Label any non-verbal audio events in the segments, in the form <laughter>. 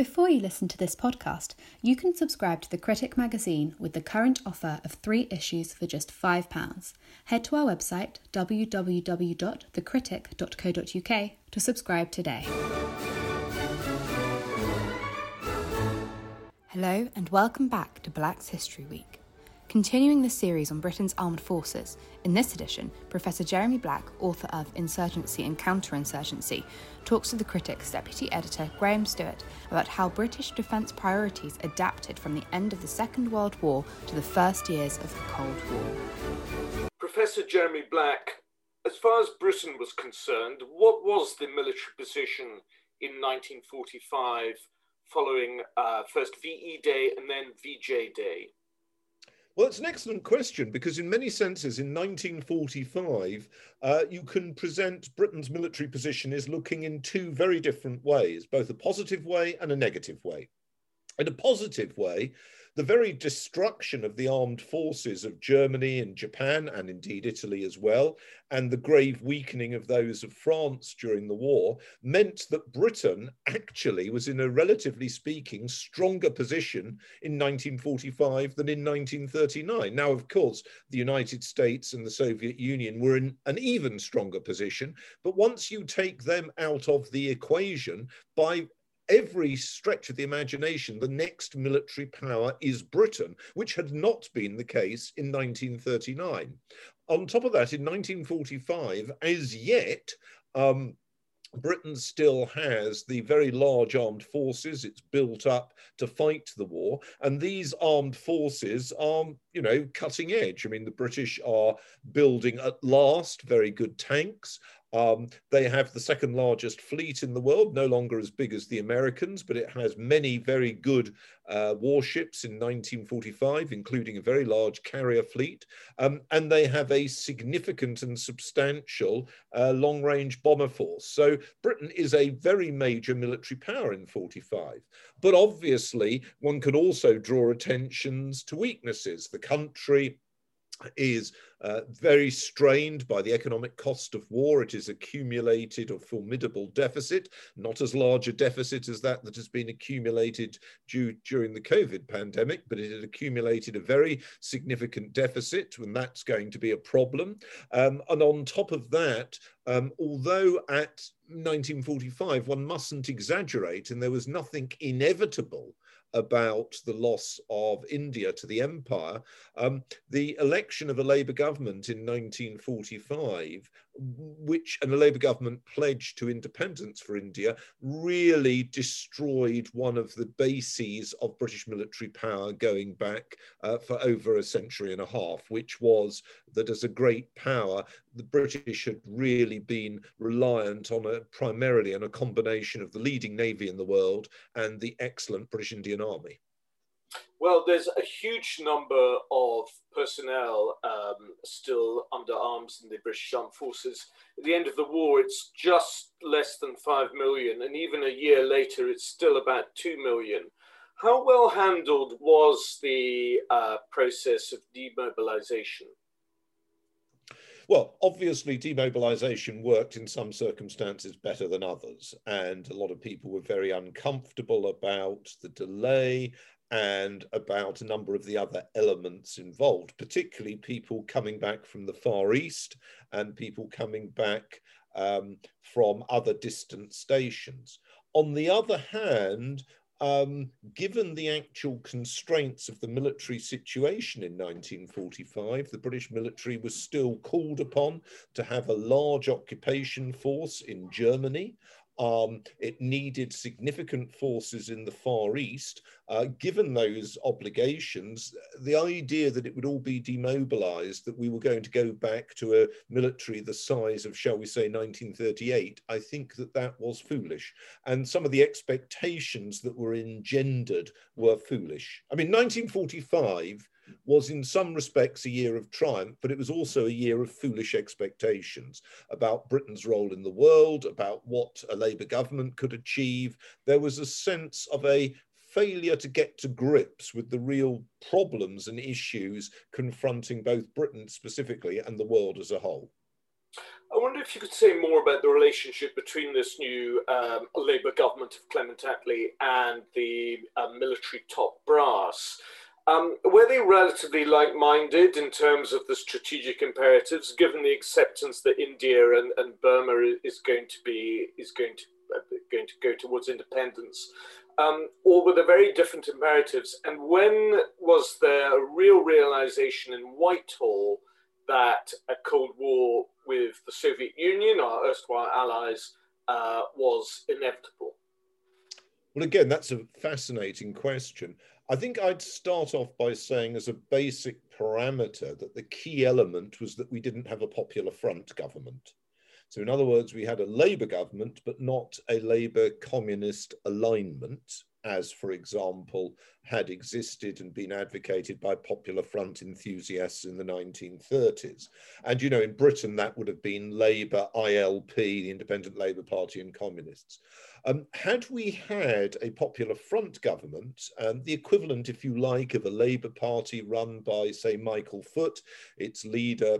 Before you listen to this podcast, you can subscribe to The Critic magazine with the current offer of three issues for just £5. Head to our website www.thecritic.co.uk to subscribe today. Hello, and welcome back to Black's History Week. Continuing the series on Britain's armed forces, in this edition, Professor Jeremy Black, author of Insurgency and Counterinsurgency, talks to the Critic's deputy editor Graham Stewart about how British defence priorities adapted from the end of the Second World War to the first years of the Cold War. Professor Jeremy Black, as far as Britain was concerned, what was the military position in 1945 following uh, first VE Day and then VJ Day? Well, it's an excellent question because, in many senses, in 1945, uh, you can present Britain's military position as looking in two very different ways, both a positive way and a negative way. In a positive way, the very destruction of the armed forces of Germany and Japan, and indeed Italy as well, and the grave weakening of those of France during the war, meant that Britain actually was in a relatively speaking stronger position in 1945 than in 1939. Now, of course, the United States and the Soviet Union were in an even stronger position, but once you take them out of the equation, by every stretch of the imagination, the next military power is Britain, which had not been the case in 1939. On top of that, in 1945, as yet, um, Britain still has the very large armed forces it's built up to fight the war. And these armed forces are, you know, cutting edge. I mean, the British are building at last very good tanks. Um, they have the second largest fleet in the world, no longer as big as the Americans, but it has many very good uh, warships in 1945, including a very large carrier fleet. Um, and they have a significant and substantial uh, long range bomber force. So Britain is a very major military power in 45. But obviously, one could also draw attentions to weaknesses. The country is uh, very strained by the economic cost of war. It has accumulated a formidable deficit, not as large a deficit as that that has been accumulated due, during the COVID pandemic, but it had accumulated a very significant deficit, and that's going to be a problem. Um, and on top of that, um, although at 1945 one mustn't exaggerate, and there was nothing inevitable about the loss of India to the empire, um, the election of a Labour government in 1945, which and the Labour government pledged to independence for India, really destroyed one of the bases of British military power going back uh, for over a century and a half, which was that as a great power, the British had really been reliant on a primarily on a combination of the leading navy in the world and the excellent British Indian Army. Well, there's a huge number of personnel um, still under arms in the British Armed Forces. At the end of the war, it's just less than 5 million, and even a year later, it's still about 2 million. How well handled was the uh, process of demobilization? Well, obviously, demobilization worked in some circumstances better than others, and a lot of people were very uncomfortable about the delay and about a number of the other elements involved, particularly people coming back from the Far East and people coming back um, from other distant stations. On the other hand, um, given the actual constraints of the military situation in 1945, the British military was still called upon to have a large occupation force in Germany. Um, it needed significant forces in the Far East. Uh, given those obligations, the idea that it would all be demobilized, that we were going to go back to a military the size of, shall we say, 1938, I think that that was foolish. And some of the expectations that were engendered were foolish. I mean, 1945 was in some respects a year of triumph, but it was also a year of foolish expectations about Britain's role in the world, about what a Labour government could achieve. There was a sense of a failure to get to grips with the real problems and issues confronting both Britain specifically and the world as a whole. I wonder if you could say more about the relationship between this new um, Labour government of Clement Attlee and the uh, military top brass. Um, were they relatively like-minded in terms of the strategic imperatives, given the acceptance that India and, and Burma is going to be is going to uh, going to go towards independence, um, or were there very different imperatives? And when was there a real realization in Whitehall that a Cold War with the Soviet Union, our erstwhile allies, uh, was inevitable? Well, again, that's a fascinating question. I think I'd start off by saying, as a basic parameter, that the key element was that we didn't have a popular front government. So, in other words, we had a Labour government, but not a Labour communist alignment as, for example, had existed and been advocated by Popular Front enthusiasts in the 1930s. And, you know, in Britain, that would have been Labour, ILP, the Independent Labour Party, and Communists. Um, had we had a Popular Front government, um, the equivalent, if you like, of a Labour Party run by, say, Michael Foot, its leader,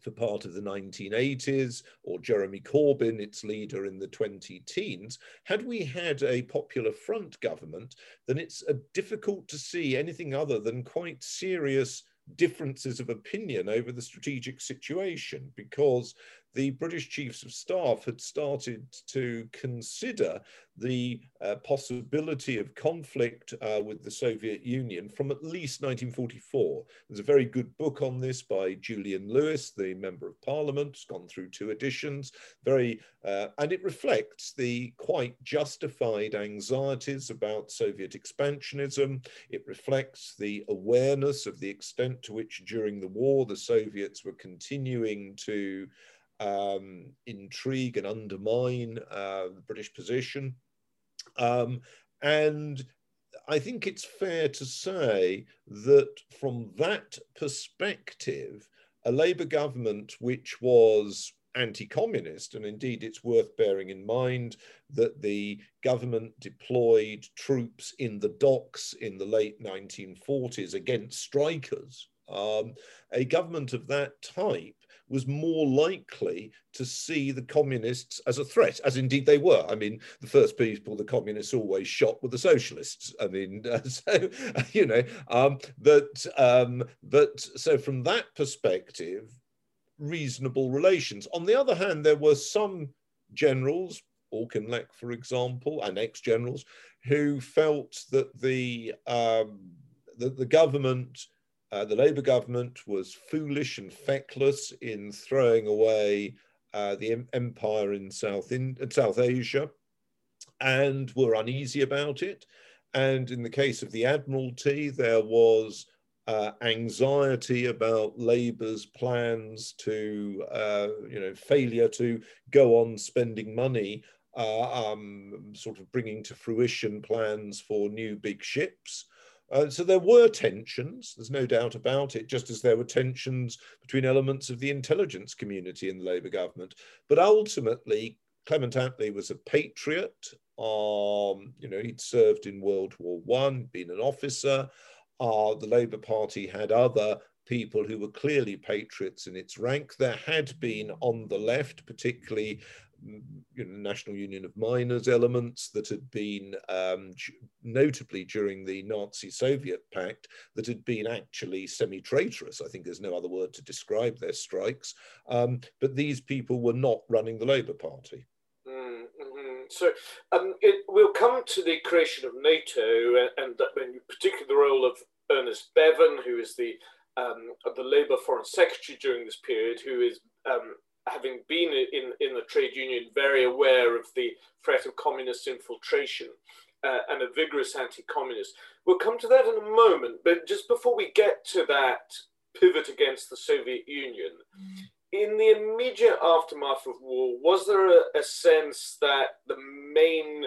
for part of the 1980s, or Jeremy Corbyn, its leader in the 20 teens, had we had a popular front government, then it's uh, difficult to see anything other than quite serious differences of opinion over the strategic situation because the British chiefs of staff had started to consider the uh, possibility of conflict uh, with the Soviet Union from at least 1944. There's a very good book on this by Julian Lewis, the Member of Parliament, it's gone through two editions, very, uh, and it reflects the quite justified anxieties about Soviet expansionism. It reflects the awareness of the extent to which during the war the Soviets were continuing to um, intrigue and undermine uh, the British position. Um, and I think it's fair to say that from that perspective, a Labour government which was anti communist, and indeed it's worth bearing in mind that the government deployed troops in the docks in the late 1940s against strikers. Um, a government of that type was more likely to see the communists as a threat, as indeed they were. I mean, the first people the communists always shot were the socialists. I mean, <laughs> uh, so <laughs> you know, um, but um, but so from that perspective, reasonable relations. On the other hand, there were some generals, Auchinleck, for example, and ex-generals, who felt that the um, that the government uh, the Labour government was foolish and feckless in throwing away uh, the empire in South, in South Asia and were uneasy about it. And in the case of the Admiralty, there was uh, anxiety about Labour's plans to, uh, you know, failure to go on spending money, uh, um, sort of bringing to fruition plans for new big ships. Uh, so there were tensions, there's no doubt about it, just as there were tensions between elements of the intelligence community in the Labour government. But ultimately, Clement Attlee was a patriot. Um, you know, he'd served in World War One, been an officer. Uh, the Labour Party had other people who were clearly patriots in its rank. There had been on the left, particularly you know, National Union of Miners elements that had been, um, notably during the Nazi Soviet pact, that had been actually semi traitorous. I think there's no other word to describe their strikes. Um, but these people were not running the Labour Party. Mm-hmm. So um, it will come to the creation of NATO and, and, and particularly the role of Ernest Bevin, who is the um, the Labour Foreign Secretary during this period, who is um, having been in, in the trade union, very aware of the threat of communist infiltration uh, and a vigorous anti-communist. We'll come to that in a moment, but just before we get to that pivot against the Soviet Union, in the immediate aftermath of war, was there a, a sense that the main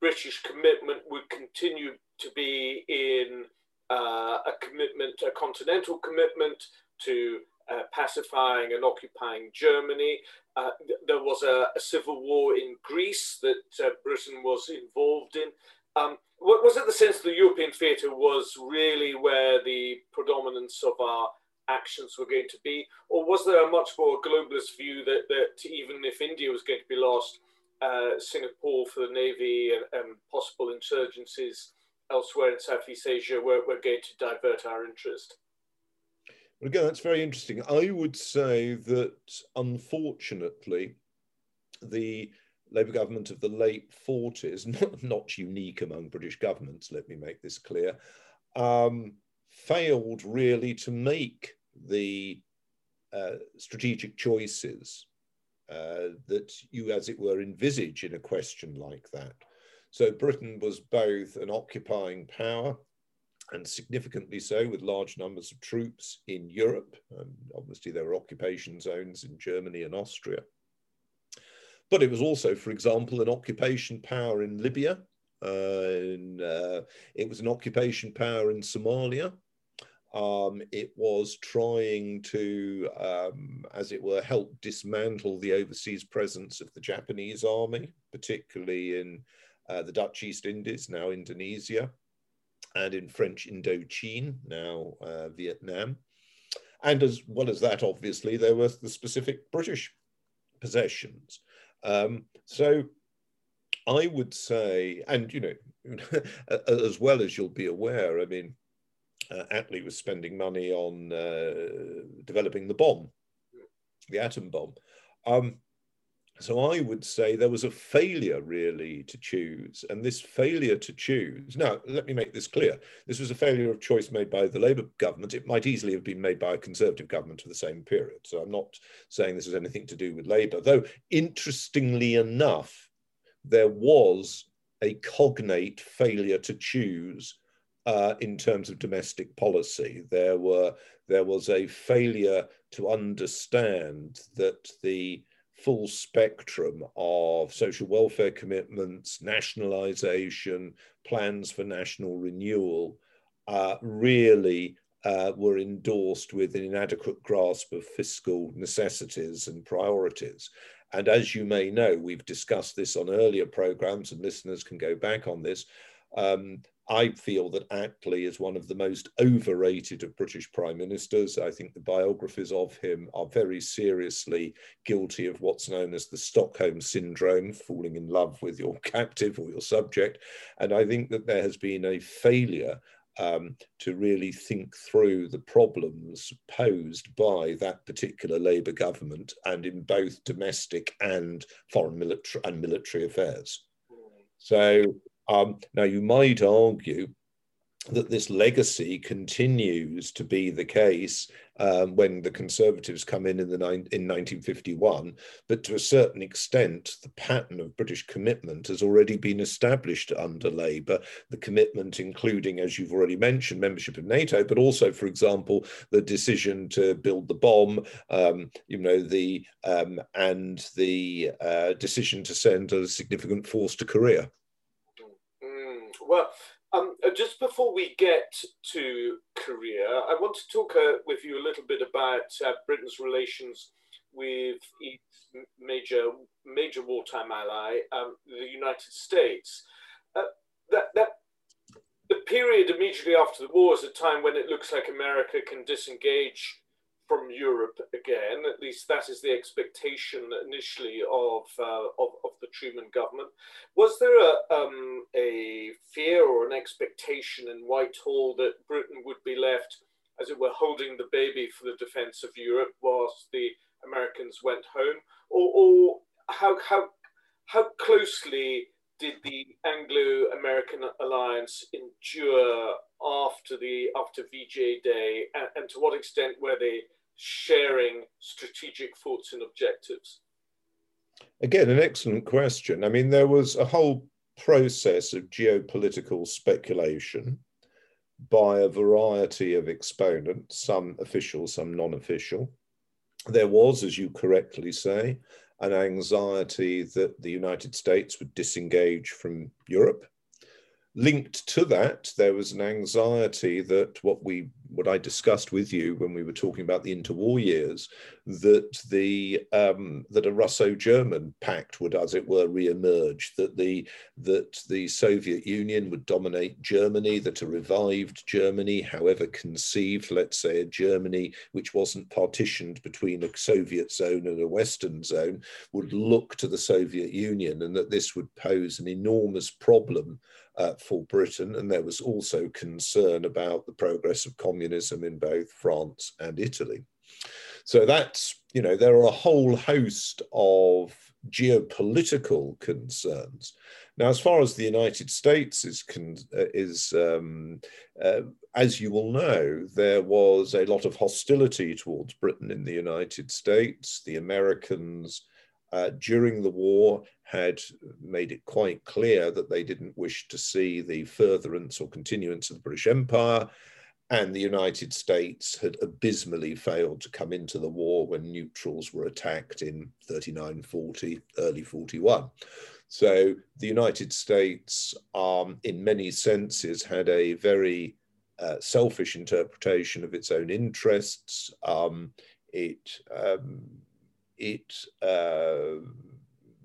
British commitment would continue to be in uh, a commitment, a continental commitment to uh, pacifying and occupying Germany. Uh, there was a, a, civil war in Greece that uh, Britain was involved in. Um, was it the sense that the European theatre was really where the predominance of our actions were going to be? Or was there a much more globalist view that, that even if India was going to be lost, uh, Singapore for the Navy and, and, possible insurgencies elsewhere in Southeast Asia were, were going to divert our interest? Well, again, that's very interesting. I would say that unfortunately, the Labour government of the late 40s, <laughs> not, not unique among British governments, let me make this clear, um, failed really to make the uh, strategic choices uh, that you, as it were, envisage in a question like that. So Britain was both an occupying power and significantly so with large numbers of troops in Europe. Um, obviously, there were occupation zones in Germany and Austria. But it was also, for example, an occupation power in Libya. Uh, uh, it was an occupation power in Somalia. Um, it was trying to, um, as it were, help dismantle the overseas presence of the Japanese army, particularly in uh, the Dutch East Indies, now Indonesia, and in French Indochine, now uh, Vietnam. And as well as that, obviously, there were the specific British possessions. Um, so I would say, and you know, <laughs> as well as you'll be aware, I mean, uh, Attlee was spending money on uh, developing the bomb, the atom bomb. Um, so I would say there was a failure really to choose, and this failure to choose. Now, let me make this clear: this was a failure of choice made by the Labour government. It might easily have been made by a Conservative government of the same period. So I'm not saying this has anything to do with Labour, though. Interestingly enough, there was a cognate failure to choose uh, in terms of domestic policy. There were there was a failure to understand that the full spectrum of social welfare commitments, nationalisation, plans for national renewal, uh, really uh, were endorsed with an inadequate grasp of fiscal necessities and priorities. And as you may know, we've discussed this on earlier programs, and listeners can go back on this. Um, I feel that Attlee is one of the most overrated of British prime ministers. I think the biographies of him are very seriously guilty of what's known as the Stockholm syndrome, falling in love with your <laughs> captive or your subject. And I think that there has been a failure um, to really think through the problems posed by that particular Labour government and in both domestic and foreign military and military affairs. So um, now, you might argue that this legacy continues to be the case um, when the Conservatives come in in, the in 1951, but to a certain extent, the pattern of British commitment has already been established under Labour. The commitment, including, as you've already mentioned, membership of NATO, but also, for example, the decision to build the bomb, um, you know, the um, and the uh, decision to send a significant force to Korea. Well, um, uh, just before we get to Korea, I want to talk uh, with you a little bit about uh, Britain's relations with its major major wartime ally, um, the United States. Uh, that that the period immediately after the war is a time when it looks like America can disengage from Europe again. At least that is the expectation initially of, uh, of, of, the Truman government. Was there a, um, a fear or an expectation in Whitehall that Britain would be left, as it were, holding the baby for the defense of Europe whilst the Americans went home? Or, or how, how, how closely did the Anglo-American alliance endure after the after VJ Day, and, and, to what extent were they sharing strategic thoughts and objectives? Again, an excellent question. I mean, there was a whole process of geopolitical speculation by a variety of exponents, some official, some non official. There was, as you correctly say, an anxiety that the United States would disengage from Europe Linked to that, there was an anxiety that what we what I discussed with you when we were talking about the interwar years, that the um, that a Russo-German pact would, as it were, re-emerge. That the that the Soviet Union would dominate Germany. That a revived Germany, however conceived, let's say a Germany which wasn't partitioned between a Soviet zone and a Western zone, would look to the Soviet Union, and that this would pose an enormous problem uh, for Britain. And there was also concern about the progress of communism in both France and Italy. So that's, you know, there are a whole host of geopolitical concerns. Now, as far as the United States is, uh, is um, uh, as you will know, there was a lot of hostility towards Britain in the United States. The Americans uh, during the war had made it quite clear that they didn't wish to see the furtherance or continuance of the British Empire. And the United States had abysmally failed to come into the war when neutrals were attacked in 39 40, early 41. So the United States, um, in many senses, had a very uh, selfish interpretation of its own interests. Um, it um, it uh,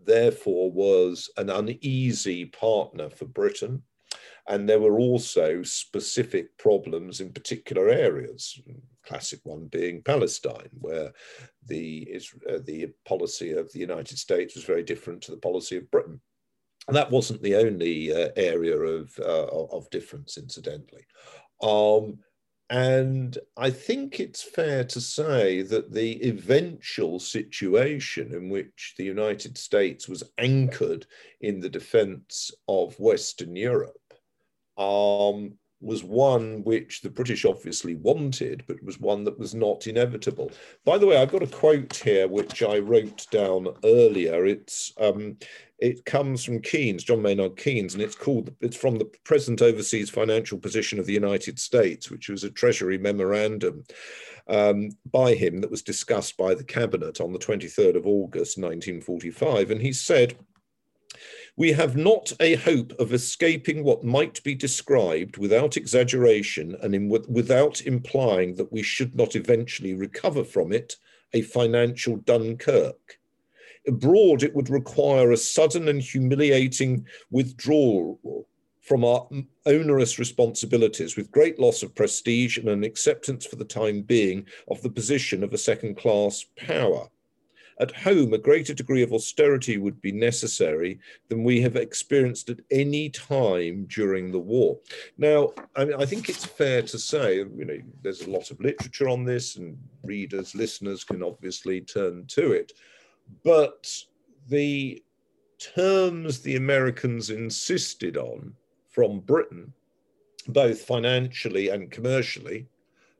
therefore was an uneasy partner for Britain. And there were also specific problems in particular areas, classic one being Palestine, where the, uh, the policy of the United States was very different to the policy of Britain. And that wasn't the only uh, area of, uh, of difference, incidentally. Um, and I think it's fair to say that the eventual situation in which the United States was anchored in the defense of Western Europe um, was one which the British obviously wanted, but was one that was not inevitable. By the way, I've got a quote here which I wrote down earlier. It's um, it comes from Keynes, John Maynard Keynes, and it's called it's from the present overseas financial position of the United States, which was a Treasury memorandum um, by him that was discussed by the cabinet on the 23rd of August 1945, and he said we have not a hope of escaping what might be described without exaggeration and in, without implying that we should not eventually recover from it a financial Dunkirk. Abroad, it would require a sudden and humiliating withdrawal from our onerous responsibilities with great loss of prestige and an acceptance for the time being of the position of a second class power. At home, a greater degree of austerity would be necessary than we have experienced at any time during the war. Now, I, mean, I think it's fair to say, you know, there's a lot of literature on this, and readers, listeners can obviously turn to it. But the terms the Americans insisted on from Britain, both financially and commercially,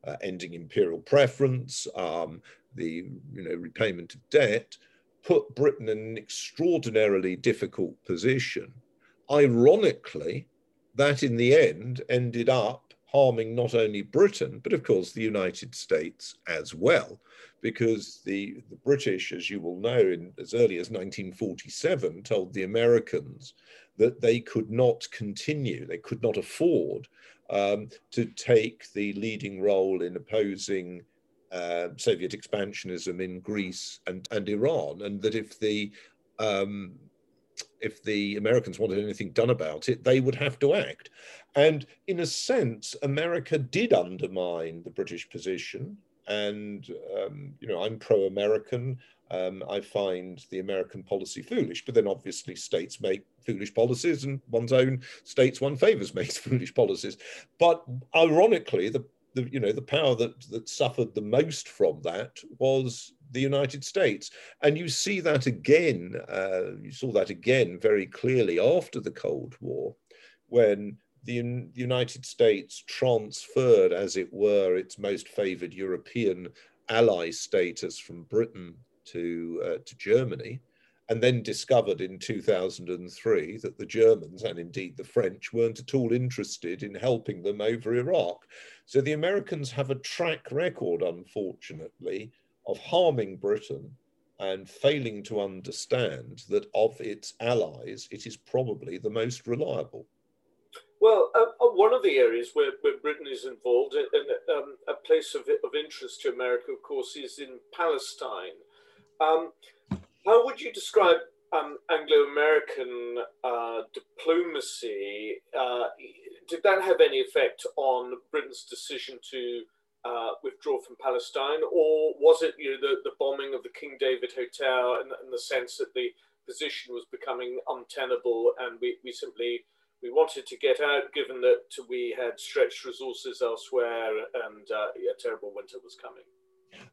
uh, ending imperial preference, um, the you know, repayment of debt, put Britain in an extraordinarily difficult position. Ironically, that in the end ended up harming not only Britain, but of course the United States as well, because the, the British, as you will know, in as early as 1947, told the Americans that they could not continue, they could not afford um, to take the leading role in opposing uh, Soviet expansionism in Greece and, and Iran, and that if the um, if the Americans wanted anything done about it, they would have to act. And in a sense, America did undermine the British position. And um, you know, I'm pro-American. Um, I find the American policy foolish, but then obviously states make foolish policies, and one's own states one favors <laughs> makes foolish policies. But ironically, the the you know the power that that suffered the most from that was the United States, and you see that again. Uh, you saw that again very clearly after the Cold War, when the, the United States transferred, as it were, its most favoured European ally status from Britain to uh, to Germany and then discovered in 2003 that the Germans and indeed the French weren't at all interested in helping them over Iraq. So the Americans have a track record, unfortunately, of harming Britain and failing to understand that of its allies, it is probably the most reliable. Well, uh, uh, one of the areas where, where Britain is involved, and um, a place of, of interest to America, of course, is in Palestine. Um, how would you describe um, Anglo-American uh, diplomacy? Uh, did that have any effect on Britain's decision to uh, withdraw from Palestine, or was it you know, the, the bombing of the King David Hotel and, and the sense that the position was becoming untenable and we, we simply we wanted to get out given that we had stretched resources elsewhere and uh, a terrible winter was coming?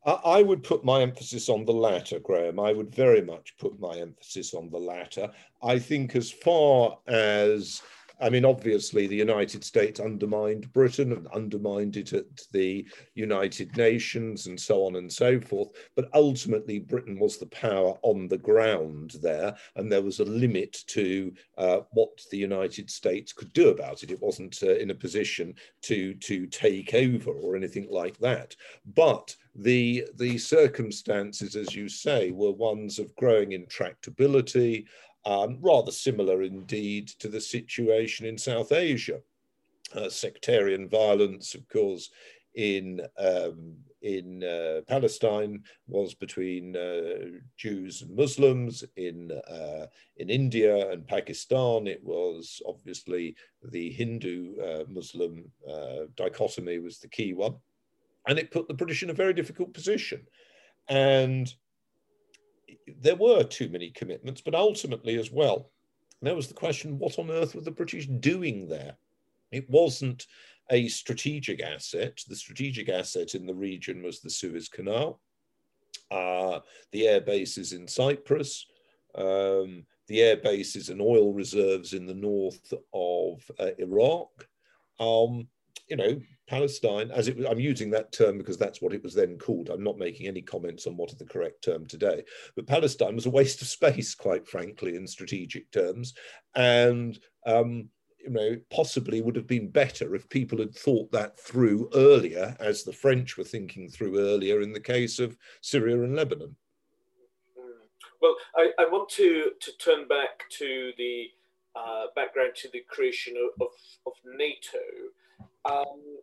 I would put my emphasis on the latter, Graham. I would very much put my emphasis on the latter. I think, as far as I mean, obviously, the United States undermined Britain and undermined it at the United Nations and so on and so forth. But ultimately, Britain was the power on the ground there, and there was a limit to uh, what the United States could do about it. It wasn't uh, in a position to, to take over or anything like that. But the, the circumstances, as you say, were ones of growing intractability, um, rather similar indeed to the situation in South Asia. Uh, sectarian violence, of course, in um, in uh, Palestine was between uh, Jews and Muslims. In uh, in India and Pakistan, it was obviously the Hindu uh, Muslim uh, dichotomy was the key one, and it put the British in a very difficult position. And there were too many commitments, but ultimately as well, there was the question what on earth were the British doing there? It wasn't a strategic asset. The strategic asset in the region was the Suez Canal, uh, the air bases in Cyprus, um, the air bases and oil reserves in the north of uh, Iraq. Um, you know, Palestine, as it was, I'm using that term because that's what it was then called. I'm not making any comments on what is the correct term today. But Palestine was a waste of space, quite frankly, in strategic terms. And, um, you know, possibly would have been better if people had thought that through earlier, as the French were thinking through earlier in the case of Syria and Lebanon. Well, I, I want to, to turn back to the uh, background to the creation of, of, of NATO. Um,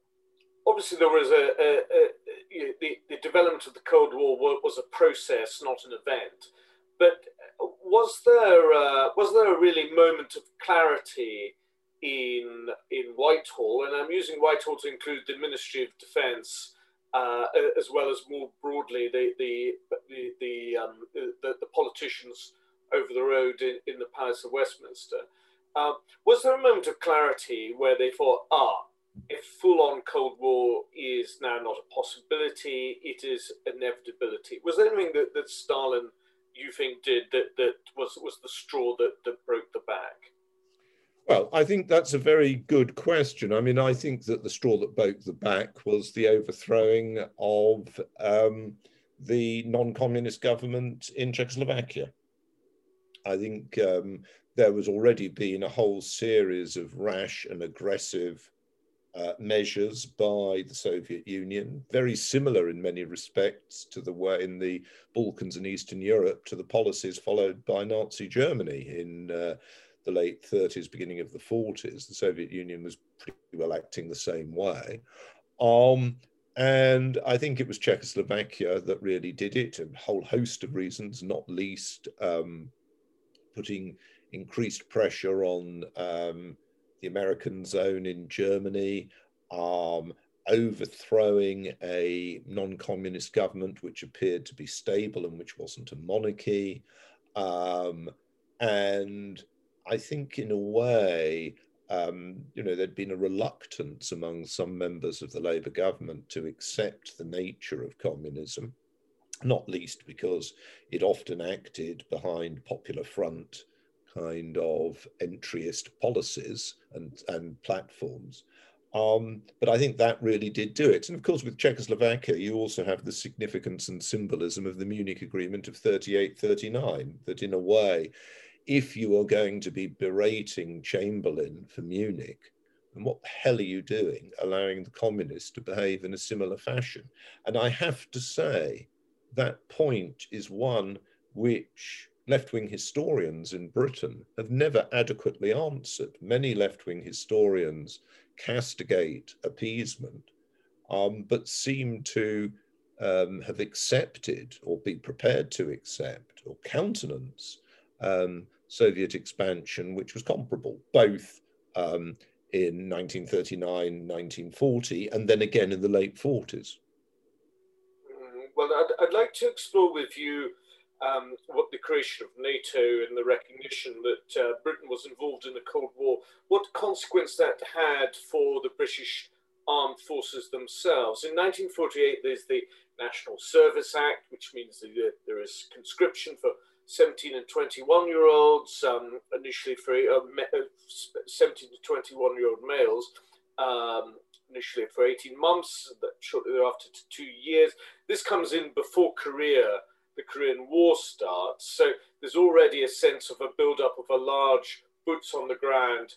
obviously, there was a, a, a the, the, development of the Cold War was a process, not an event. But was there uh, was there a really moment of clarity in in Whitehall? And I'm using Whitehall to include the Ministry of Defence. Uh, as well as more broadly the the the the, um, the, the politicians over the road in, in the Palace of Westminster. Uh, was there a moment of clarity where they thought, ah, a full-on Cold War is now not a possibility; it is inevitability. Was there anything that, that Stalin, you think, did that that was was the straw that that broke the back? Well, I think that's a very good question. I mean, I think that the straw that broke the back was the overthrowing of um, the non-communist government in Czechoslovakia. I think um, there was already been a whole series of rash and aggressive uh, measures by the Soviet Union, very similar in many respects to the way in the Balkans and Eastern Europe to the policies followed by Nazi Germany in uh, the late 30s, beginning of the 40s. The Soviet Union was pretty well acting the same way. Um, and I think it was Czechoslovakia that really did it, a whole host of reasons, not least um, putting increased pressure on um, the American zone in Germany, um, overthrowing a non communist government which appeared to be stable and which wasn't a monarchy. Um, and I think, in a way, um, you know, there'd been a reluctance among some members of the Labour government to accept the nature of communism, not least because it often acted behind Popular Front kind of entryist policies and, and platforms. Um, but I think that really did do it. And of course, with Czechoslovakia, you also have the significance and symbolism of the Munich Agreement of 38 39, that in a way, if you are going to be berating Chamberlain for Munich, and what the hell are you doing allowing the communists to behave in a similar fashion? And I have to say, that point is one which left wing historians in Britain have never adequately answered. Many left wing historians castigate appeasement, um, but seem to um, have accepted or be prepared to accept or countenance um, Soviet expansion, which was comparable, both um, in 1939, 1940, and then again in the late 40s. Mm, well, I'd, I'd like to explore with you um, what the creation of NATO and the recognition that uh, Britain was involved in the Cold War, what consequence that had for the British armed forces themselves. In 1948, there's the National Service Act, which means that there is conscription for 17 and 21 year olds, um, initially for uh, uh 17 to 21 year old males, um, initially for 18 months, shortly thereafter to two years. This comes in before Korea, the Korean War starts. So there's already a sense of a build-up of a large boots on the ground,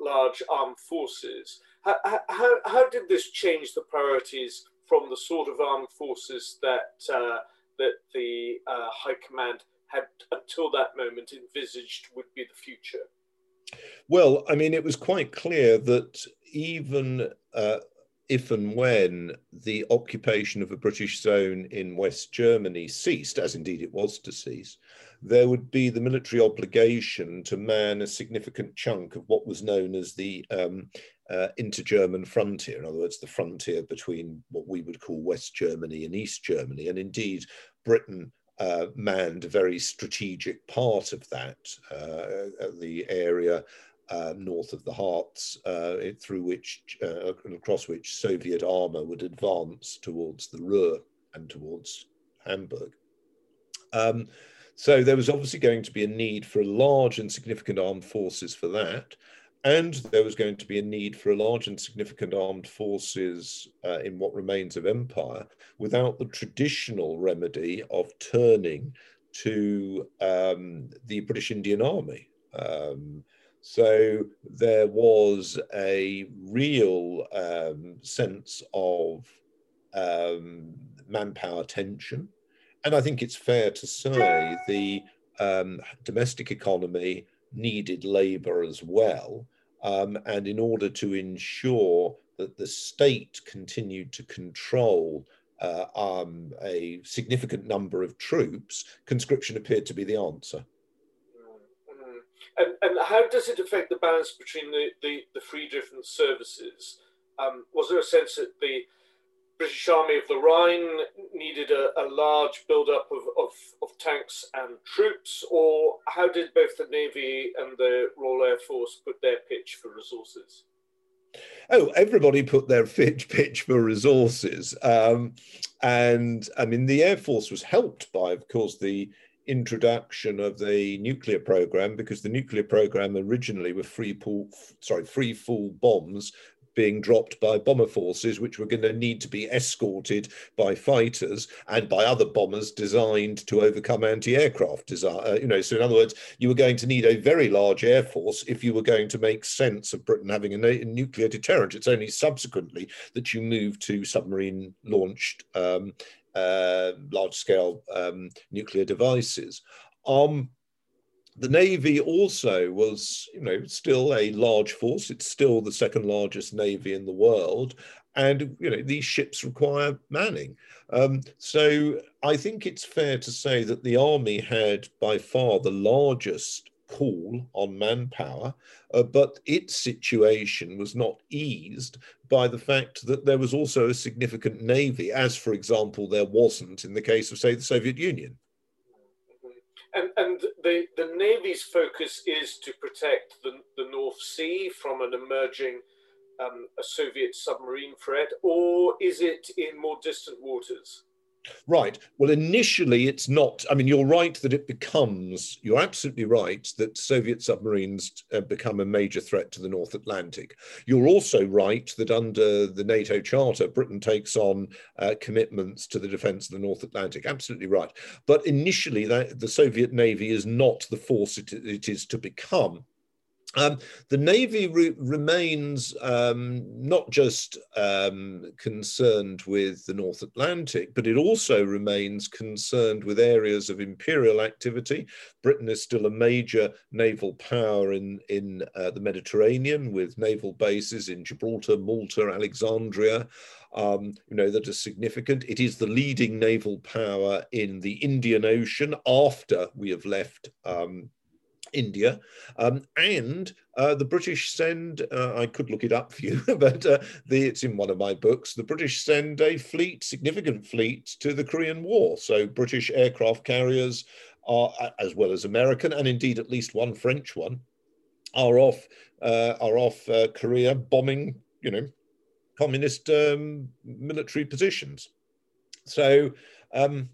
large armed forces. How, how, how did this change the priorities from the sort of armed forces that, uh, that the uh, High Command had until that moment envisaged would be the future? Well, I mean, it was quite clear that even uh, if and when the occupation of a British zone in West Germany ceased, as indeed it was to cease, there would be the military obligation to man a significant chunk of what was known as the um, uh, inter-German frontier, in other words, the frontier between what we would call West Germany and East Germany. And indeed, Britain uh, manned a very strategic part of that, uh, the area uh, north of the Harz, uh, through which, uh, across which Soviet armor would advance towards the Ruhr and towards Hamburg. Um, so there was obviously going to be a need for large and significant armed forces for that. And there was going to be a need for a large and significant armed forces uh, in what remains of empire without the traditional remedy of turning to um, the British Indian Army. Um, so there was a real um, sense of um, manpower tension. And I think it's fair to say the um, domestic economy needed labour as well. Um, and in order to ensure that the state continued to control uh, um, a significant number of troops, conscription appeared to be the answer. And, and how does it affect the balance between the, the, the three different services? Um, was there a sense that the British Army of the Rhine needed a, a large build-up of, of, of, tanks and troops, or how did both the Navy and the Royal Air Force put their pitch for resources? Oh, everybody put their pitch, pitch for resources. Um, and I mean, the Air Force was helped by, of course, the introduction of the nuclear program because the nuclear program originally were free pool, sorry, free fall bombs being dropped by bomber forces, which were going to need to be escorted by fighters and by other bombers designed to overcome anti-aircraft desire. Uh, you know, so in other words, you were going to need a very large air force if you were going to make sense of Britain having a, a nuclear deterrent. It's only subsequently that you move to submarine-launched um, uh, large-scale um, nuclear devices. Um, the Navy also was, you know, still a large force. It's still the second largest Navy in the world. And, you know, these ships require manning. Um, so I think it's fair to say that the Army had by far the largest call on manpower, uh, but its situation was not eased by the fact that there was also a significant navy, as, for example, there wasn't in the case of, say, the Soviet Union. And, and the, the Navy's focus is to protect the, the North Sea from an emerging um, a Soviet submarine threat, or is it in more distant waters? Right. Well, initially, it's not. I mean, you're right that it becomes, you're absolutely right that Soviet submarines uh, become a major threat to the North Atlantic. You're also right that under the NATO Charter, Britain takes on uh, commitments to the defense of the North Atlantic. Absolutely right. But initially, that, the Soviet Navy is not the force it, it is to become. Um, the Navy re remains um, not just um, concerned with the North Atlantic, but it also remains concerned with areas of imperial activity. Britain is still a major naval power in, in uh, the Mediterranean with naval bases in Gibraltar, Malta, Alexandria. Um, you know, that are significant. It is the leading naval power in the Indian Ocean after we have left um, India, um, and uh, the British send, uh, I could look it up for you, <laughs> but uh, the, it's in one of my books, the British send a fleet, significant fleet to the Korean War. So British aircraft carriers are, as well as American, and indeed at least one French one, are off, uh, are off uh, Korea bombing, you know, communist um, military positions. So um,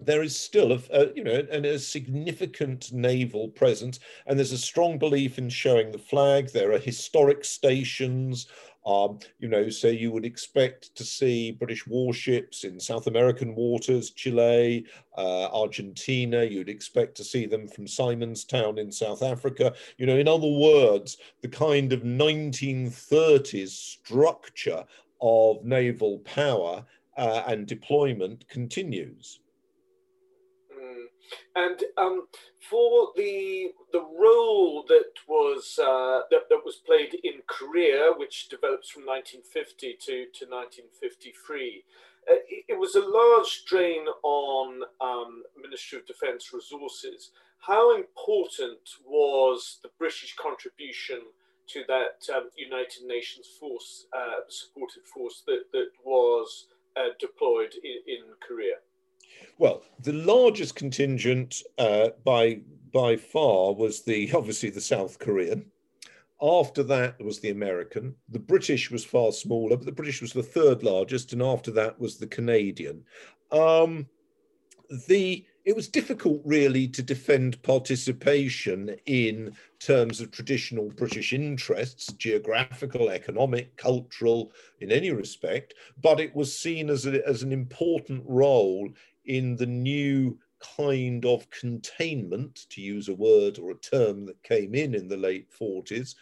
there is still a, a, you know and a significant naval presence and there's a strong belief in showing the flag. There are historic stations. Um, you know so you would expect to see british warships in south american waters chile uh, argentina. You'd expect to see them from simonstown in south africa. You know in other words the kind of 1930s structure of naval power uh, and deployment continues and um, for the the role that was uh, that, that was played in Korea, which develops from 1950 to, to 1953, uh, it, it, was a large drain on um, Ministry of Defence resources. How important was the British contribution to that um, United Nations force, uh, supported force that, that was uh, deployed in, in Korea? Well, the largest contingent uh, by by far was the <laughs> obviously the South Korean. After that was the American. The British was far smaller, but the British was the third largest, and after that was the Canadian. Um, the it was difficult really to defend participation in terms of traditional British interests, geographical, economic, cultural, in any respect, but it was seen as, a, as an important role in the new kind of containment, to use a word or a term that came in in the late 40s,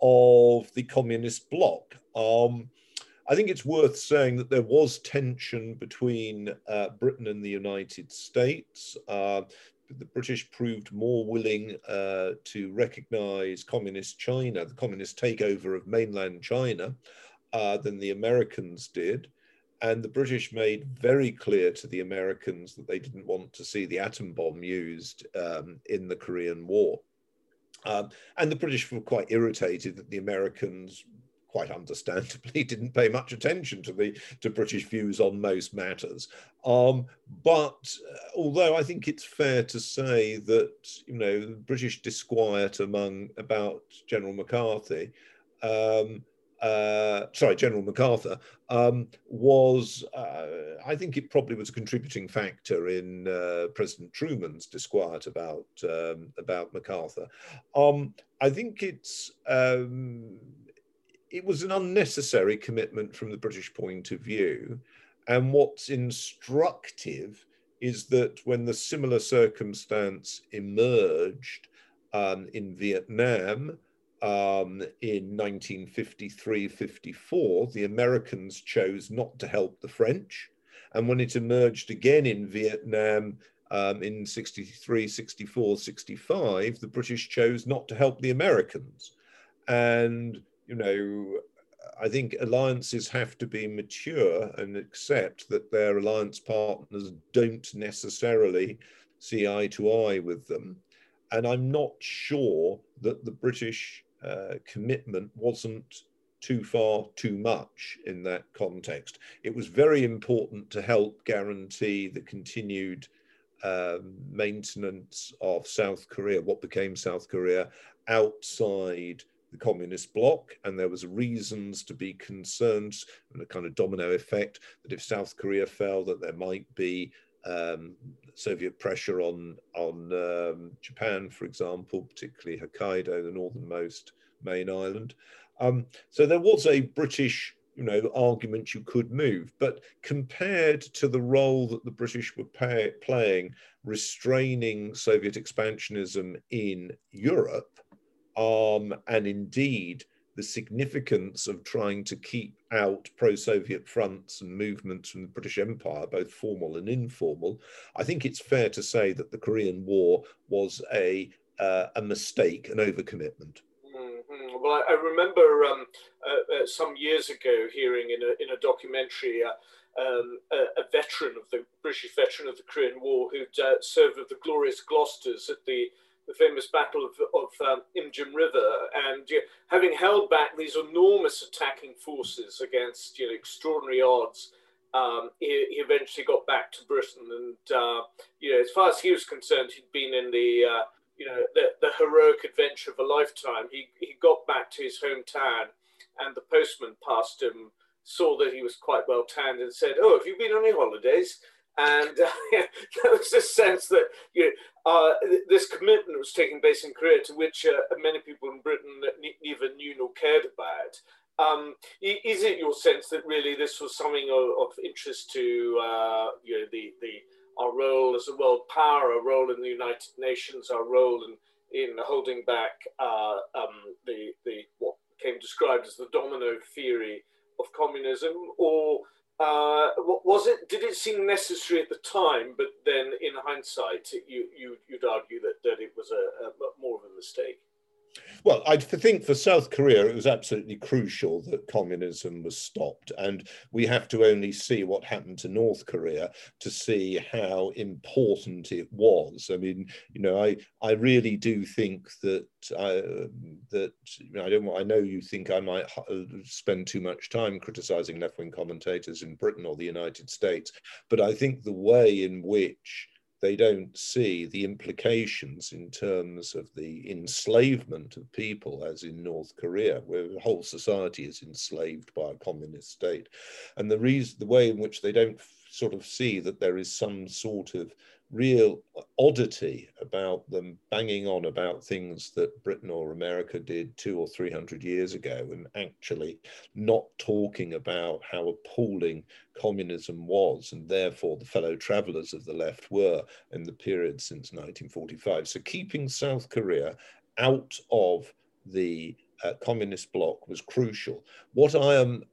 of the communist bloc. Um, I think it's worth saying that there was tension between uh, Britain and the United States. Uh, the British proved more willing uh, to recognize communist China, the communist takeover of mainland China, uh, than the Americans did. And the British made very clear to the Americans that they didn't want to see the atom bomb used um, in the Korean War. Um, and the British were quite irritated that the Americans, quite understandably, <laughs> didn't pay much attention to the to British views on most matters. Um, but uh, although I think it's fair to say that you know British disquiet among about General McCarthy um, uh, sorry, General MacArthur, um, was, uh, I think it probably was a contributing factor in uh, President Truman's disquiet about, um, about MacArthur. Um, I think it's, um, it was an unnecessary commitment from the British point of view. And what's instructive is that when the similar circumstance emerged um, in Vietnam, um, in 1953-54, the Americans chose not to help the French. And when it emerged again in Vietnam um, in 63, 64, 65, the British chose not to help the Americans. And, you know, I think alliances have to be mature and accept that their alliance partners don't necessarily see eye to eye with them. And I'm not sure that the British uh, commitment wasn't too far too much in that context. It was very important to help guarantee the continued um, maintenance of South Korea, what became South Korea, outside the communist bloc, and there was reasons to be concerned, and a kind of domino effect that if South Korea fell, that there might be um, Soviet pressure on on um, Japan, for example, particularly Hokkaido, the northernmost main island. Um, so there was a British, you know, argument you could move, but compared to the role that the British were pay, playing restraining Soviet expansionism in Europe, um, and indeed the significance of trying to keep out pro-Soviet fronts and movements from the British Empire, both formal and informal, I think it's fair to say that the Korean War was a uh, a mistake, an overcommitment. Mm-hmm. Well, I, I remember um, uh, uh, some years ago hearing in a in a documentary. Uh, um, a, a, veteran of the British veteran of the Korean War who'd uh, served with the glorious Gloucesters at the the famous Battle of, of um, Imjin River, and you know, having held back these enormous attacking forces against you know, extraordinary odds, um, he, he, eventually got back to Britain. And uh, you know, as far as he was concerned, he'd been in the uh, you know the, the, heroic adventure of a lifetime. He he got back to his hometown, and the postman passed him, saw that he was quite well tanned, and said, "Oh, have you been on any holidays?" And uh, <laughs> there was this sense that you know, uh, this commitment was taking place in Korea, to which uh, many people in Britain neither knew nor cared about. Um, is it your sense that really this was something of, of interest to uh, you know, the, the, our role as a world power, our role in the United Nations, our role in, in holding back uh, um, the, the what came described as the domino theory of communism, or uh, was it? Did it seem necessary at the time, but then in hindsight, you, you would argue that, that it was a, a more of a mistake? Well, I think for South Korea, it was absolutely crucial that communism was stopped. And we have to only see what happened to North Korea to see how important it was. I mean, you know, I, I really do think that, uh, that you know, I don't I know you think I might spend too much time criticizing left wing commentators in Britain or the United States, but I think the way in which they don't see the implications in terms of the enslavement of people, as in North Korea, where the whole society is enslaved by a communist state. And the reason, the way in which they don't sort of see that there is some sort of real oddity about them banging on about things that Britain or America did two or three hundred years ago and actually not talking about how appalling communism was and therefore the fellow travelers of the left were in the period since 1945. So keeping South Korea out of the uh, communist bloc was crucial. What I am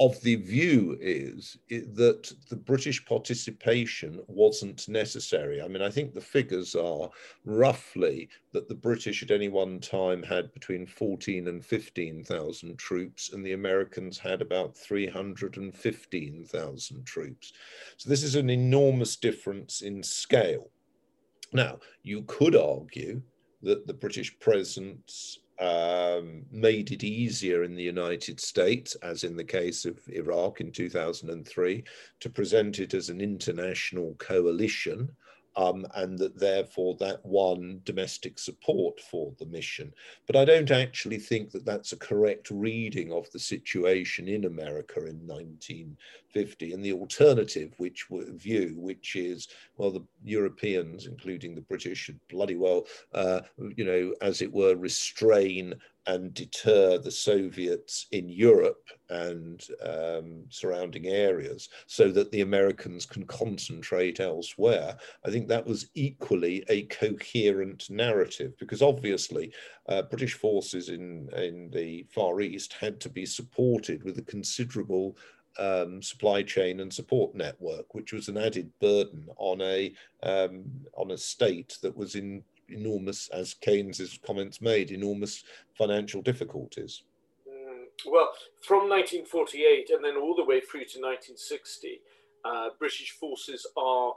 of the view is that the British participation wasn't necessary. I mean, I think the figures are roughly that the British at any one time had between 14 and 15,000 troops, and the Americans had about 315,000 troops. So this is an enormous difference in scale. Now, you could argue that the British presence um, made it easier in the United States, as in the case of Iraq in 2003, to present it as an international coalition um, and that therefore that won domestic support for the mission. But I don't actually think that that's a correct reading of the situation in America in 1950. And the alternative, which view, which is well, the Europeans, including the British, should bloody well, uh, you know, as it were, restrain and deter the Soviets in Europe and um, surrounding areas so that the Americans can concentrate elsewhere. I think that was equally a coherent narrative because obviously uh, British forces in, in the Far East had to be supported with a considerable um, supply chain and support network, which was an added burden on a um, on a state that was in enormous, as Keynes's comments made, enormous financial difficulties. Mm, well, from 1948 and then all the way through to 1960, uh, British forces are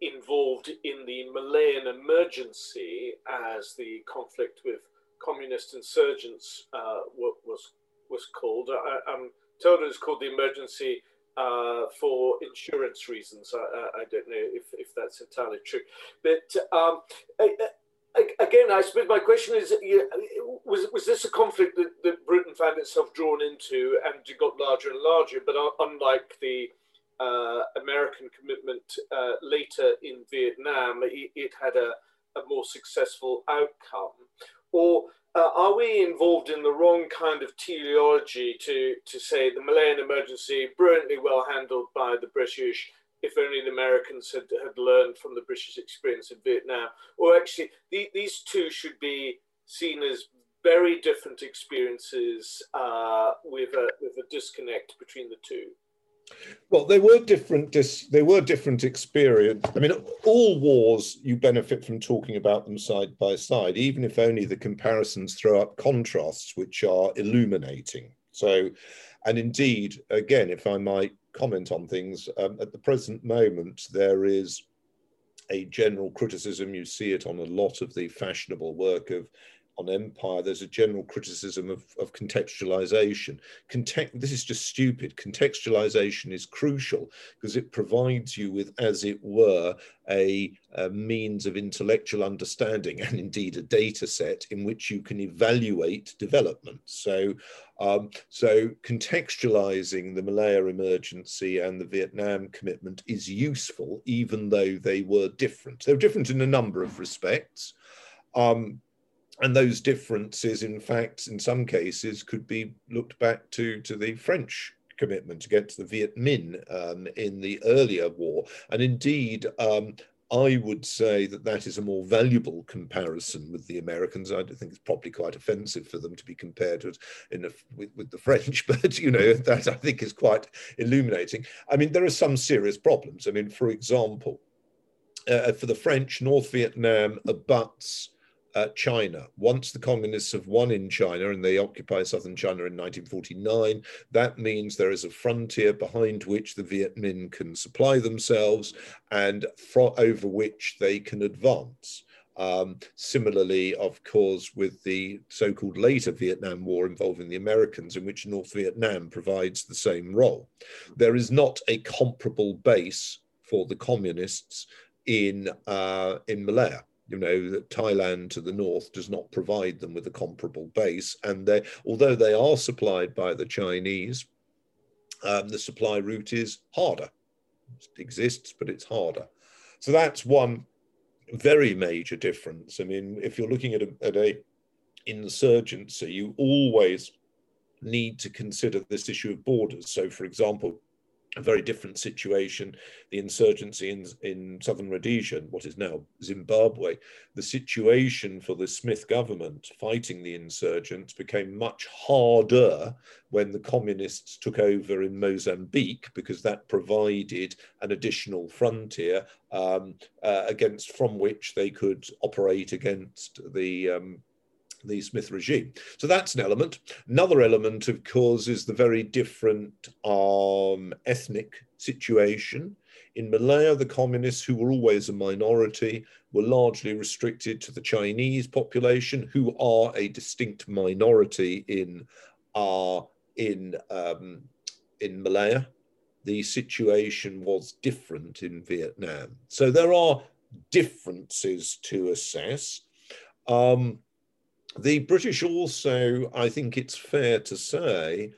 involved in the Malayan emergency as the conflict with communist insurgents uh, was was called. I, am told it was called the emergency uh, for insurance reasons. I, I, don't know if, if that's entirely true. But um, again, I suppose my question is: was was this a conflict that, that Britain found itself drawn into and got larger and larger? But unlike the uh, American commitment uh, later in Vietnam, it, it had a, a, more successful outcome. Or uh, are we involved in the wrong kind of teleology to, to say the Malayan emergency, brilliantly well handled by the British, if only the Americans had, had learned from the British experience in Vietnam. Or actually, the, these two should be seen as very different experiences uh, with, a, with a disconnect between the two. Well, they were different. They were different experience. I mean, all wars you benefit from talking about them side by side, even if only the comparisons throw up contrasts which are illuminating. So, and indeed, again, if I might comment on things, um, at the present moment there is a general criticism. You see it on a lot of the fashionable work of on empire, there's a general criticism of, of contextualization. Context, this is just stupid. Contextualization is crucial because it provides you with, as it were, a, a, means of intellectual understanding and indeed a data set in which you can evaluate development. So, um, so contextualizing the Malaya emergency and the Vietnam commitment is useful, even though they were different. They were different in a number of respects. Um, and those differences, in fact, in some cases, could be looked back to to the French commitment against the Viet Minh um, in the earlier war, and indeed. Um, I would say that that is a more valuable comparison with the Americans. I think it's probably quite offensive for them to be compared with, a, with, with the French, <laughs> but you know that I think is quite illuminating. I mean, there are some serious problems. I mean, for example, uh, for the French, North Vietnam abuts uh, China. Once the communists have won in China and they occupy southern China in 1949, that means there is a frontier behind which the Viet Minh can supply themselves and over which they can advance. Um, similarly, of course, with the so called later Vietnam War involving the Americans, in which North Vietnam provides the same role. There is not a comparable base for the communists in, uh, in Malaya you know that Thailand to the north does not provide them with a comparable base, and they, although they are supplied by the Chinese, um, the supply route is harder. It exists, but it's harder. So that's one very major difference. I mean, if you're looking at a, at a insurgency, you always need to consider this issue of borders. So, for example, a very different situation. The insurgency in, in southern Rhodesia, what is now Zimbabwe, the situation for the Smith government fighting the insurgents became much harder when the communists took over in Mozambique because that provided an additional frontier um, uh, against from which they could operate against the um, the Smith regime. So that's an element. Another element, of course, is the very different um, ethnic situation. In Malaya, the communists, who were always a minority, were largely restricted to the Chinese population, who are a distinct minority in uh, in um, in Malaya. The situation was different in Vietnam. So there are differences to assess. Um, the British also, I think it's fair to say,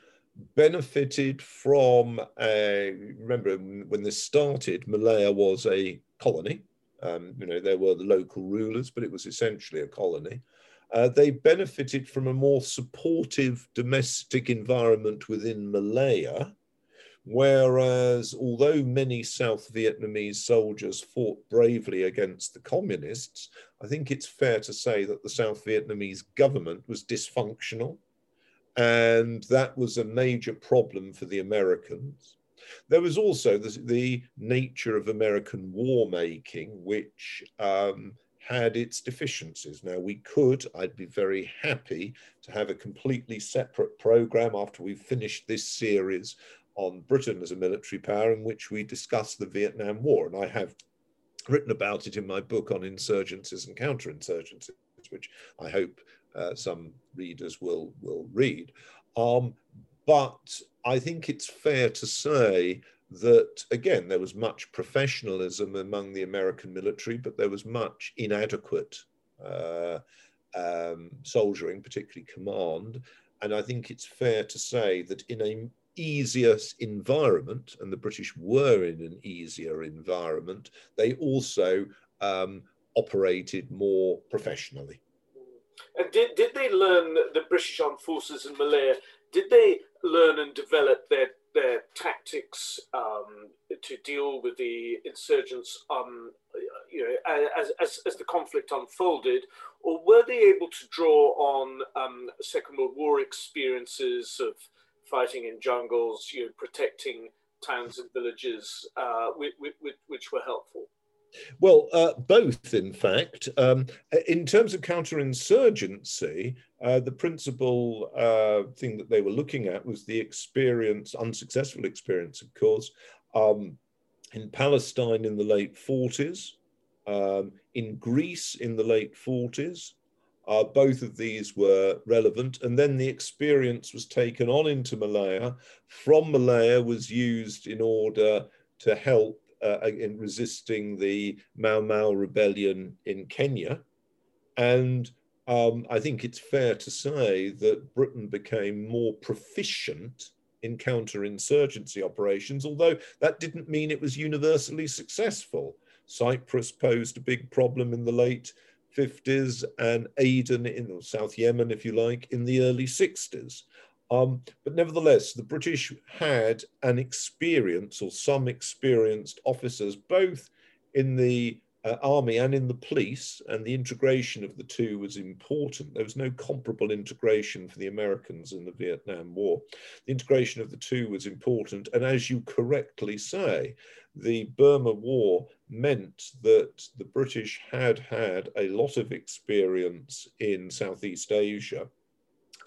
benefited from, a, remember when this started, Malaya was a colony. Um, you know, there were the local rulers, but it was essentially a colony. Uh, they benefited from a more supportive domestic environment within Malaya, Whereas, although many South Vietnamese soldiers fought bravely against the communists, I think it's fair to say that the South Vietnamese government was dysfunctional. And that was a major problem for the Americans. There was also the, the nature of American war making, which um, had its deficiencies. Now, we could, I'd be very happy to have a completely separate program after we've finished this series on Britain as a military power in which we discuss the Vietnam War. And I have written about it in my book on insurgencies and counterinsurgencies, which I hope uh, some readers will, will read. Um, but I think it's fair to say that, again, there was much professionalism among the American military, but there was much inadequate uh, um, soldiering, particularly command. And I think it's fair to say that in a easier environment, and the British were in an easier environment, they also um, operated more professionally. And did, did they learn, the British Armed Forces in Malaya, did they learn and develop their, their tactics um, to deal with the insurgents um, you know, as, as, as the conflict unfolded? Or were they able to draw on um, Second World War experiences of fighting in jungles, you know, protecting towns and villages, uh, which, which, which, were helpful? Well, uh, both, in fact. Um, in terms of counterinsurgency, uh, the principal uh, thing that they were looking at was the experience, unsuccessful experience, of course, um, in Palestine in the late 40s, um, in Greece in the late 40s. Uh, both of these were relevant. And then the experience was taken on into Malaya. From Malaya was used in order to help uh, in resisting the Mau Mau rebellion in Kenya. And um, I think it's fair to say that Britain became more proficient in counterinsurgency operations, although that didn't mean it was universally successful. Cyprus posed a big problem in the late 50s and Aden in South Yemen, if you like, in the early 60s. Um, but nevertheless, the British had an experience or some experienced officers, both in the uh, army and in the police, and the integration of the two was important. There was no comparable integration for the Americans in the Vietnam War. The integration of the two was important, and as you correctly say, the Burma War meant that the British had had a lot of experience in Southeast Asia,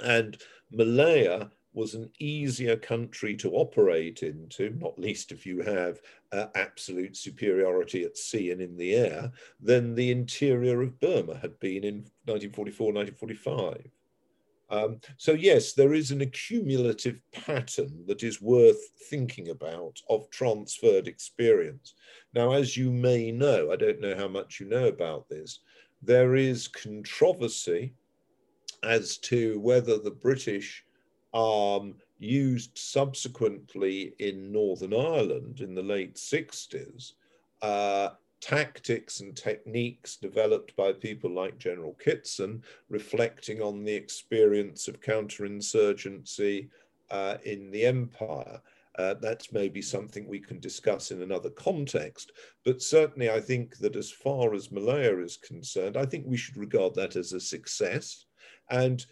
and Malaya was an easier country to operate into, not least if you have uh, absolute superiority at sea and in the air, than the interior of Burma had been in 1944, 1945. Um, so, yes, there is an accumulative pattern that is worth thinking about of transferred experience. Now, as you may know, I don't know how much you know about this, there is controversy as to whether the British um, used subsequently in Northern Ireland in the late 60s uh, tactics and techniques developed by people like General Kitson, reflecting on the experience of counterinsurgency uh, in the empire. Uh, that's maybe something we can discuss in another context. But certainly, I think that as far as Malaya is concerned, I think we should regard that as a success. And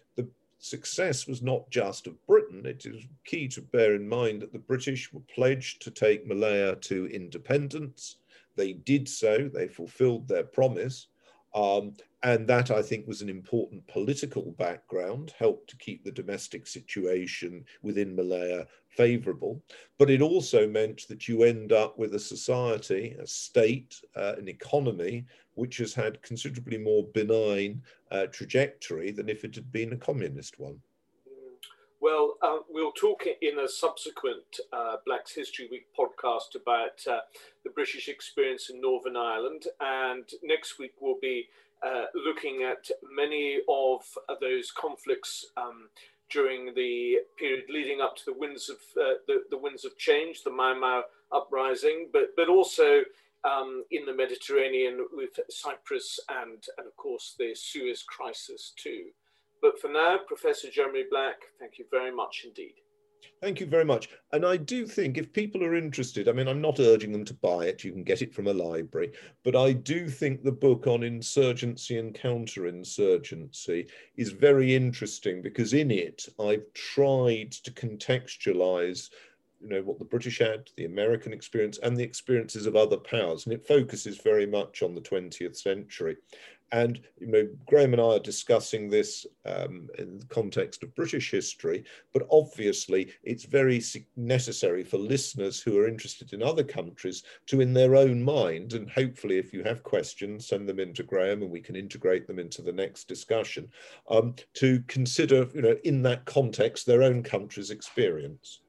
success was not just of Britain. It is key to bear in mind that the British were pledged to take Malaya to independence. They did so, they fulfilled their promise. Um, and that, I think, was an important political background, helped to keep the domestic situation within Malaya favorable. But it also meant that you end up with a society, a state, uh, an economy, which has had considerably more benign uh, trajectory than if it had been a communist one. Well, uh, we'll talk in a subsequent uh, Black's History Week podcast about uh, the British experience in Northern Ireland. And next week we'll be uh, looking at many of those conflicts um, during the period leading up to the winds of the, the winds of change, the Mau Mau uprising, but but also um, in the Mediterranean with Cyprus and and of course the Suez crisis too. But for now, Professor Jeremy Black, thank you very much indeed. Thank you very much. And I do think if people are interested, I mean, I'm not urging them to buy it, you can get it from a library, but I do think the book on insurgency and counterinsurgency is very interesting because in it I've tried to contextualize you know what the British had, the American experience, and the experiences of other powers, and it focuses very much on the 20th century. And you know, Graham and I are discussing this um, in the context of British history, but obviously it's very necessary for listeners who are interested in other countries to, in their own mind, and hopefully, if you have questions, send them into Graham, and we can integrate them into the next discussion. Um, to consider, you know, in that context, their own country's experience.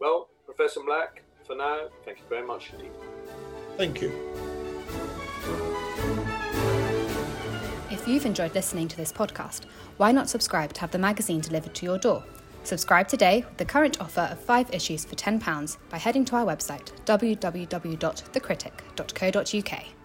Well, Professor Black, for now, thank you very much indeed. Thank you. If you've enjoyed listening to this podcast, why not subscribe to have the magazine delivered to your door? Subscribe today with the current offer of five issues for £10 by heading to our website www.thecritic.co.uk.